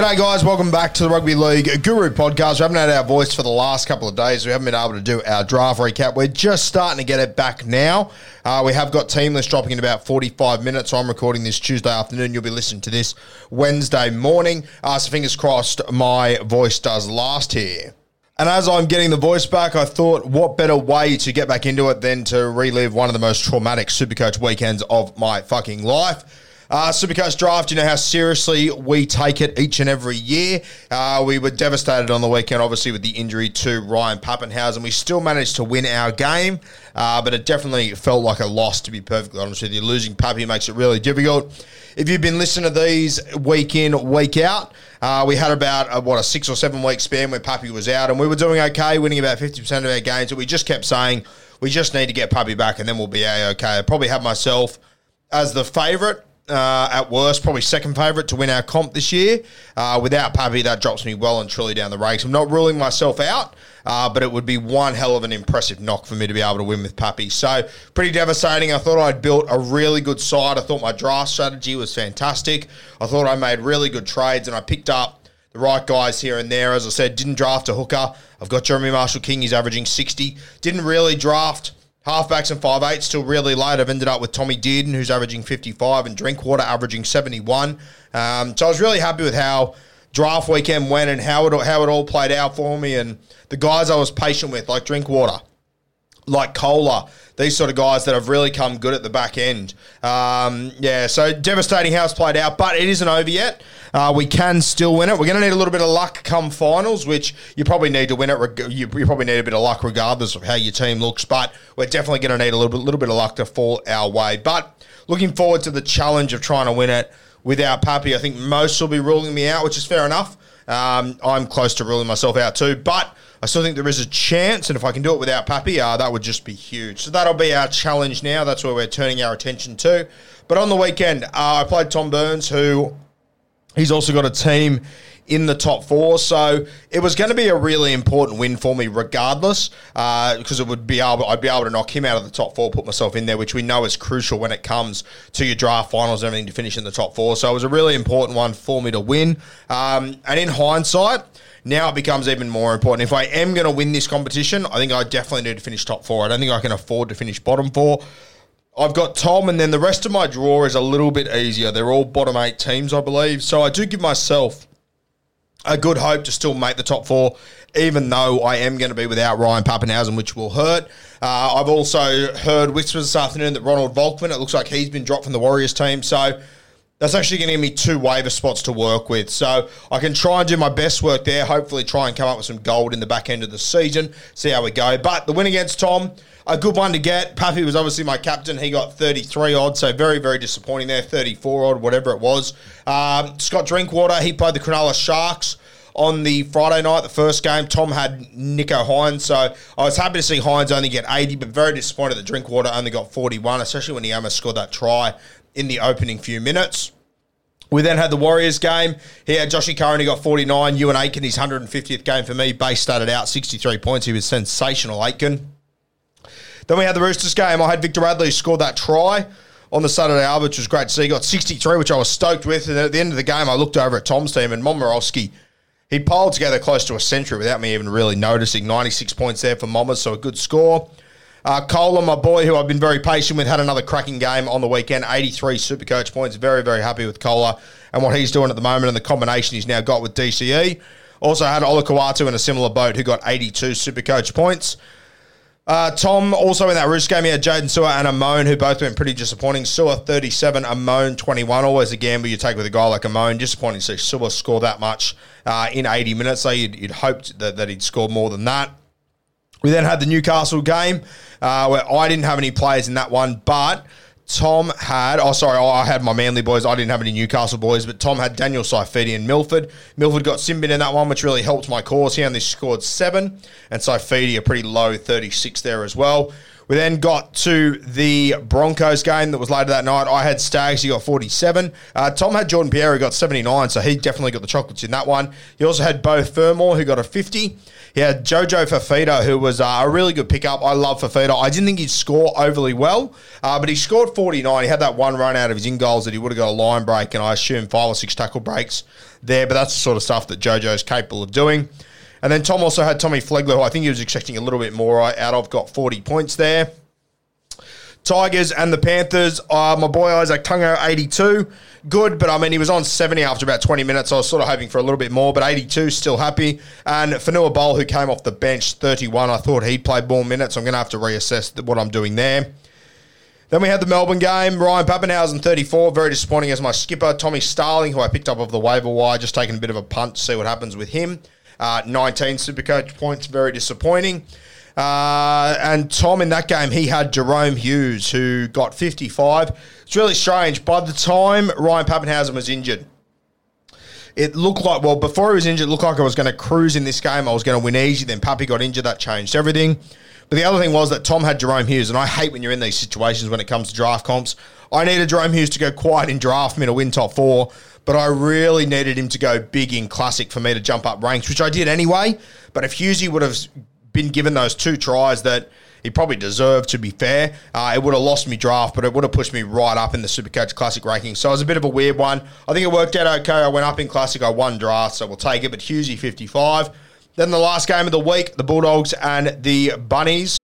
G'day, guys. Welcome back to the Rugby League Guru podcast. We haven't had our voice for the last couple of days. We haven't been able to do our draft recap. We're just starting to get it back now. Uh, we have got team list dropping in about 45 minutes. I'm recording this Tuesday afternoon. You'll be listening to this Wednesday morning. Uh, so, fingers crossed, my voice does last here. And as I'm getting the voice back, I thought, what better way to get back into it than to relive one of the most traumatic Supercoach weekends of my fucking life. Uh, Supercoach draft, you know how seriously we take it each and every year. Uh, we were devastated on the weekend, obviously, with the injury to Ryan Papenhuyzen. We still managed to win our game, uh, but it definitely felt like a loss, to be perfectly honest with you. Losing Pappy makes it really difficult. If you've been listening to these week in, week out, uh, we had about, a, what, a six or seven week span where Pappy was out, and we were doing okay, winning about 50% of our games, but we just kept saying, we just need to get Pappy back, and then we'll be A-okay. I probably have myself as the favourite uh, at worst, probably second favourite to win our comp this year. Uh, without Pappy, that drops me well and truly down the ranks. I'm not ruling myself out, uh, but it would be one hell of an impressive knock for me to be able to win with Pappy. So, pretty devastating. I thought I'd built a really good side. I thought my draft strategy was fantastic. I thought I made really good trades, and I picked up the right guys here and there. As I said, didn't draft a hooker. I've got Jeremy Marshall King. He's averaging 60. Didn't really draft halfbacks and five eights still really late. I've ended up with Tommy Dearden, who's averaging 55, and Drinkwater averaging 71. Um, so I was really happy with how draft weekend went and how it, how it all played out for me. And the guys I was patient with, like Drinkwater, like Koula, these sort of guys that have really come good at the back end. Um, yeah, so devastating how it's played out, but it isn't over yet. Uh, we can still win it. We're going to need a little bit of luck come finals, which you probably need to win it. reg- You, you probably need a bit of luck regardless of how your team looks, but we're definitely going to need a little bit, little bit of luck to fall our way. But looking forward to the challenge of trying to win it without Pappy. I think most will be ruling me out, which is fair enough. Um, I'm close to ruling myself out too, but I still think there is a chance, and if I can do it without Pappy, uh, that would just be huge. So that'll be our challenge now. That's where we're turning our attention to. But on the weekend, uh, I played Tom Burns, who he's also got a team in the top four. So it was going to be a really important win for me, regardless, because it would be able I'd be able to knock him out of the top four, put myself in there, which we know is crucial when it comes to your draft finals and everything to finish in the top four. So it was a really important one for me to win. Um, and in hindsight. Now it becomes even more important. If I am going to win this competition, I think I definitely need to finish top four. I don't think I can afford to finish bottom four. I've got Tom, and then the rest of my draw is a little bit easier. They're all bottom eight teams, I believe. So I do give myself a good hope to still make the top four, even though I am going to be without Ryan Papenhuyzen, which will hurt. Uh, I've also heard whispers this afternoon that Ronald Volkman, it looks like he's been dropped from the Warriors team. So that's actually going to give me two waiver spots to work with. So I can try and do my best work there. Hopefully, try and come up with some gold in the back end of the season. See how we go. But the win against Tom, a good one to get. Pappy was obviously my captain. He got 33 odd, so very, very disappointing there. 34 odd, whatever it was. Um, Scott Drinkwater, he played the Cronulla Sharks. on the Friday night, the first game. Tom had Nicho Hynes, so I was happy to see Hynes only get 80, but very disappointed that Drinkwater only got 41, especially when he almost scored that try in the opening few minutes. We then had the Warriors game. He had Joshy Curran, he got 49. Euan Aitken, his 150th game for me. Base started out 63 points. He was sensational, Aitken. Then we had the Roosters game. I had Victor Radley who scored that try on the Saturday hour, which was great see. He got 63, which I was stoked with. And at the end of the game, I looked over at Tom's team and Momorowski, he piled together close to a century without me even really noticing. 96 points there for Momma, so a good score. Uh, Koula, my boy, who I've been very patient with, had another cracking game on the weekend. 83 super coach points. Very, very happy with Koula and what he's doing at the moment and the combination he's now got with DCE. Also had Olakau'atu in a similar boat who got 82 super coach points. Uh, Tom, also in that Roos game, he had Jaydn Su'A and Amone, who both went pretty disappointing. Su'A 37, Amone 21. Always a gamble you take with a guy like Amone. Disappointing to see Su'A score that much uh, in 80 minutes. So you'd, you'd hoped that, that he'd score more than that. We then had the Newcastle game uh, where I didn't have any players in that one, but Tom had, oh, sorry, I had my Manly boys. I didn't have any Newcastle boys, but Tom had Daniel Saifiti and Milford. Milford got Simbin in that one, which really helped my cause. He only scored seven, and Saifiti a pretty low 36 there as well. We then got to the Broncos game that was later that night. I had Staggs, he got 47. Uh, Tom had Jordan Pierre, who got 79, so he definitely got the chocolates in that one. He also had Beau Fermor, who got a 50. He had Jojo Fifita, who was uh, a really good pickup. I love Fifita. I didn't think he'd score overly well, uh, but he scored 49. He had that one run out of his in goals that he would have got a line break, and I assume five or six tackle breaks there, but that's the sort of stuff that Jojo is capable of doing. And then Tom also had Tommy Flegler, who I think he was expecting a little bit more out of, got 40 points there. Tigers and the Panthers. Uh, my boy Izack Tago, 82. Good, but I mean, he was on 70 after about 20 minutes. I was sort of hoping for a little bit more, but 82, still happy. And Fonua Pole, who came off the bench, 31. I thought he played more minutes. I'm going to have to reassess what I'm doing there. Then we had the Melbourne game. Ryan Papenhuyzen, 34. Very disappointing as my skipper. Tommy Starling, who I picked up off the waiver wire, just taking a bit of a punt to see what happens with him. Uh, 19 Supercoach points, very disappointing. Uh, and Tom in that game, he had Jahrome Hughes, who got 55. It's really strange. By the time Ryan Papenhuyzen was injured, it looked like, well, before he was injured, it looked like I was going to cruise in this game. I was going to win easy. Then Pappy got injured. That changed everything. But the other thing was that Tom had Jahrome Hughes, and I hate when you're in these situations when it comes to draft comps. I needed Jahrome Hughes to go quiet in draft me to win top four, but I really needed him to go big in classic for me to jump up ranks, which I did anyway. But if Hughesy would have been given those two tries that he probably deserved, to be fair. Uh, it would have lost me draft, but it would have pushed me right up in the Supercoach Classic ranking. So it was a bit of a weird one. I think it worked out okay. I went up in Classic, I won draft, so we'll take it. But Hughesy 55. Then the last game of the week, the Bulldogs and the Bunnies.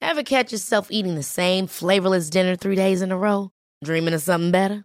Ever catch yourself eating the same flavorless dinner three days in a row? Dreaming of something better?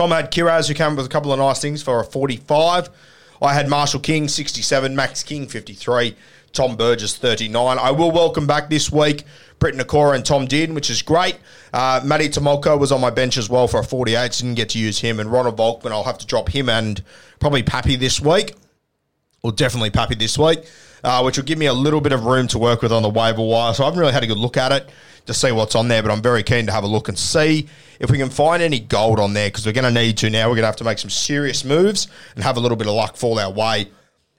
Tom had Kiraz, who came up with a couple of nice things for a 45. I had Marshall King, 67, Max King, 53. Tom Burgess, 39. I will welcome back this week Britt Nakora and Tom Dearden, which is great. Uh, Matty Tomolko was on my bench as well for a 48, so didn't get to use him. And Ronald Volkman, I'll have to drop him and probably Pappy this week. Or definitely Pappy this week, uh, which will give me a little bit of room to work with on the waiver wire. So I haven't really had a good look at it to see what's on there, but I'm very keen to have a look and see if we can find any gold on there because we're going to need to now. We're going to have to make some serious moves and have a little bit of luck fall our way.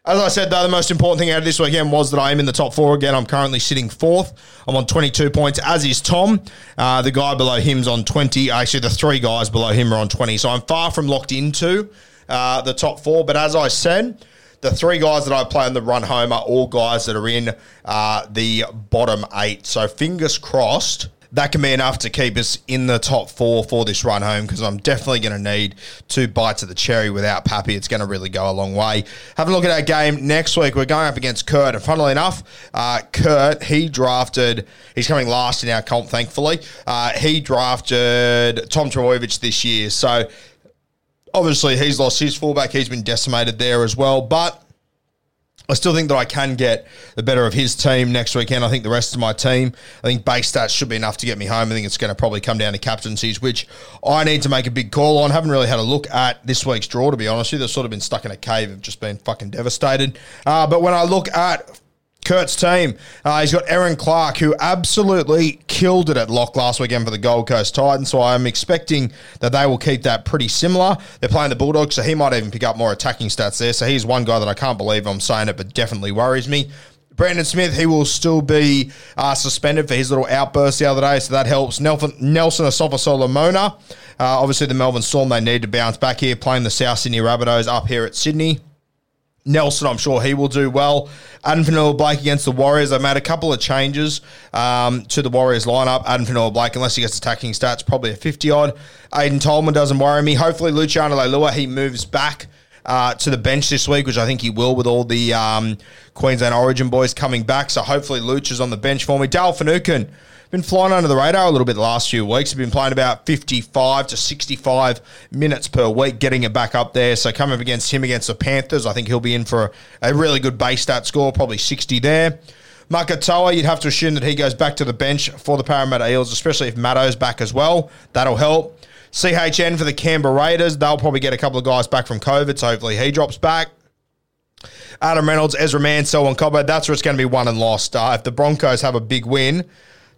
As I said, though, the most important thing out of this weekend was that I am in the top four again. I'm currently sitting fourth. I'm on 22 points, as is Tom. Uh, the guy below him's on 20. Actually, the three guys below him are on 20. So I'm far from locked into uh, the top four. But as I said, the three guys that I play on the run home are all guys that are in uh, the bottom eight. So fingers crossed that can be enough to keep us in the top four for this run home because I'm definitely going to need two bites of the cherry without Pappy. It's going to really go a long way. Have a look at our game next week. We're going up against Kurt, and funnily enough, uh, Kurt he drafted. He's coming last in our comp, thankfully. Uh, he drafted Tom Trbojevic this year, so obviously he's lost his fullback. He's been decimated there as well, but I still think that I can get the better of his team next weekend. I think the rest of my team, I think base stats should be enough to get me home. I think it's going to probably come down to captaincies, which I need to make a big call on. Haven't really had a look at this week's draw, to be honest with you. They've sort of been stuck in a cave, have just been fucking devastated. Uh, but when I look at Kurt's team. Uh, he's got Erin Clark, who absolutely killed it at lock last weekend for the Gold Coast Titans. So I'm expecting that they will keep that pretty similar. They're playing the Bulldogs, so he might even pick up more attacking stats there. So he's one guy that I can't believe I'm saying it, but definitely worries me. Brandon Smith, he will still be uh, suspended for his little outburst the other day, so that helps. Nelson, Nelson Solomona, uh, obviously the Melbourne Storm, they need to bounce back here, playing the South Sydney Rabbitohs up here at Sydney. Nelson, I'm sure he will do well. Addin Fonua-Blake against the Warriors. They've made a couple of changes um, to the Warriors lineup. Addin Fonua-Blake, unless he gets attacking stats, probably a 50 odd. Aiden Tolman doesn't worry me. Hopefully, Luciano Leilua, he moves back uh, to the bench this week, which I think he will with all the um, Queensland Origin boys coming back. So hopefully, Luch is on the bench for me. Dale Finucane been flying under the radar a little bit the last few weeks. He's been playing about 55 to 65 minutes per week, getting it back up there. So coming up against him against the Panthers, I think he'll be in for a, a really good base stat score, probably 60 there. Makatoa, you'd have to assume that he goes back to the bench for the Parramatta Eels, especially if Matto's back as well. That'll help. CHN for the Canberra Raiders, they'll probably get a couple of guys back from COVID, so hopefully he drops back. Adam Reynolds, Ezra Mansell, and Cobbo, that's where it's going to be won and lost. Uh, if the Broncos have a big win,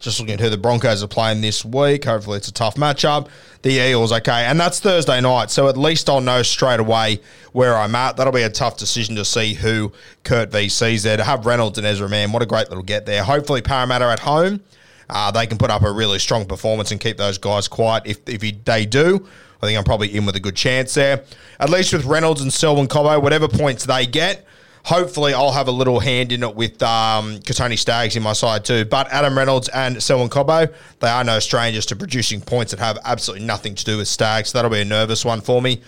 just looking at who the Broncos are playing this week. Hopefully, it's a tough matchup. The Eels, okay, and that's Thursday night, so at least I'll know straight away where I'm at. That'll be a tough decision to see who Kurt V sees there. To have Reynolds and Ezra Mam, what a great little get there. Hopefully, Parramatta at home, uh, they can put up a really strong performance and keep those guys quiet. If if they do, I think I'm probably in with a good chance there. At least with Reynolds and Selwyn Cobbo, whatever points they get hopefully I'll have a little hand in it with um, Kotoni Staggs in my side too. But Adam Reynolds and Selwyn Cobbo, they are no strangers to producing points that have absolutely nothing to do with Staggs. So that'll be a nervous one for me.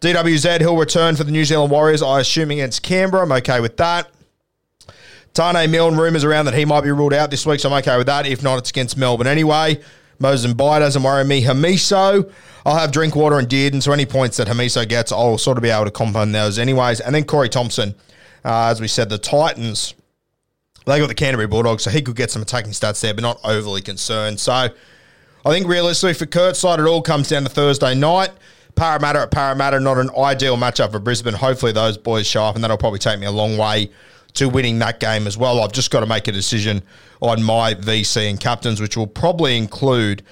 DWZ, he'll return for the New Zealand Warriors, I assume against Canberra. I'm okay with that. Taane Milne, rumours around that he might be ruled out this week, so I'm okay with that. If not, it's against Melbourne anyway. Moses Mbye doesn't worry me. Hamiso, I'll have Drinkwater and Dearden, so any points that Hamiso gets, I'll sort of be able to compound those anyways. And then Corey Thompson. Uh, as we said, the Titans, they got the Canterbury Bulldogs, so he could get some attacking stats there, but not overly concerned. So I think realistically for Kurt's side, it all comes down to Thursday night. Parramatta at Parramatta, not an ideal matchup for Brisbane. Hopefully those boys show up, and that'll probably take me a long way to winning that game as well. I've just got to make a decision on my VC and captains, which will probably include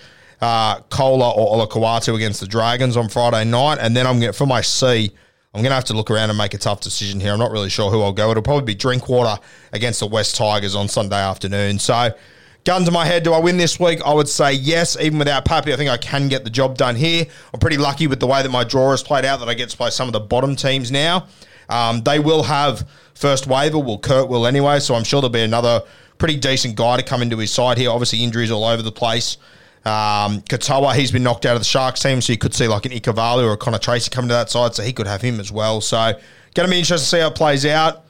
uh, Koula or Olakau'atu against the Dragons on Friday night, and then I'm going for my C. I'm going to have to look around and make a tough decision here. I'm not really sure who I'll go. It'll probably be Drinkwater against the West Tigers on Sunday afternoon. So, gun to my head, do I win this week? I would say yes. Even without Pappy, I think I can get the job done here. I'm pretty lucky with the way that my draw has played out that I get to play some of the bottom teams now. Um, they will have first waiver. Well, Kurt will anyway, so I'm sure there'll be another pretty decent guy to come into his side here. Obviously, injuries all over the place. Um, Katoa, he's been knocked out of the Sharks team, so you could see like an Ikuvalu or a Connor Tracey coming to that side, so he could have him as well. So, going to be interesting to see how it plays out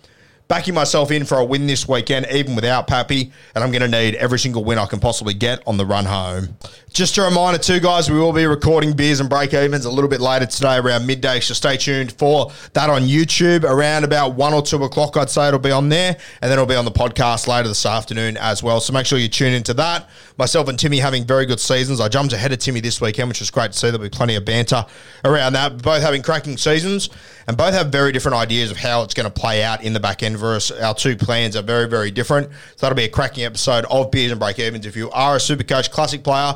backing myself in for a win this weekend, even without Pappy, and I'm going to need every single win I can possibly get on the run home. Just a reminder, too, guys, we will be recording beers and break evens a little bit later today around midday, so stay tuned for that on YouTube around about one or two o'clock. I'd say it'll be on there, and then it'll be on the podcast later this afternoon as well. So make sure you tune into that. Myself and Timmy having very good seasons. I jumped ahead of Timmy this weekend, which was great to see. There'll be plenty of banter around that. Both having cracking seasons, and both have very different ideas of how it's going to play out in the back end for us. Our two plans are very, very different. So that'll be a cracking episode of Beers and Break Evens. If you are a Supercoach Classic player,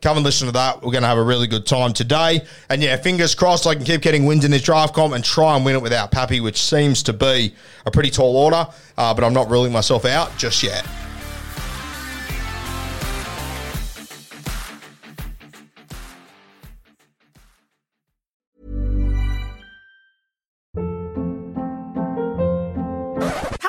come and listen to that. We're going to have a really good time today. And yeah, fingers crossed I can keep getting wins in this draft comp and try and win it without Pappy, which seems to be a pretty tall order. Uh, but I'm not ruling myself out just yet.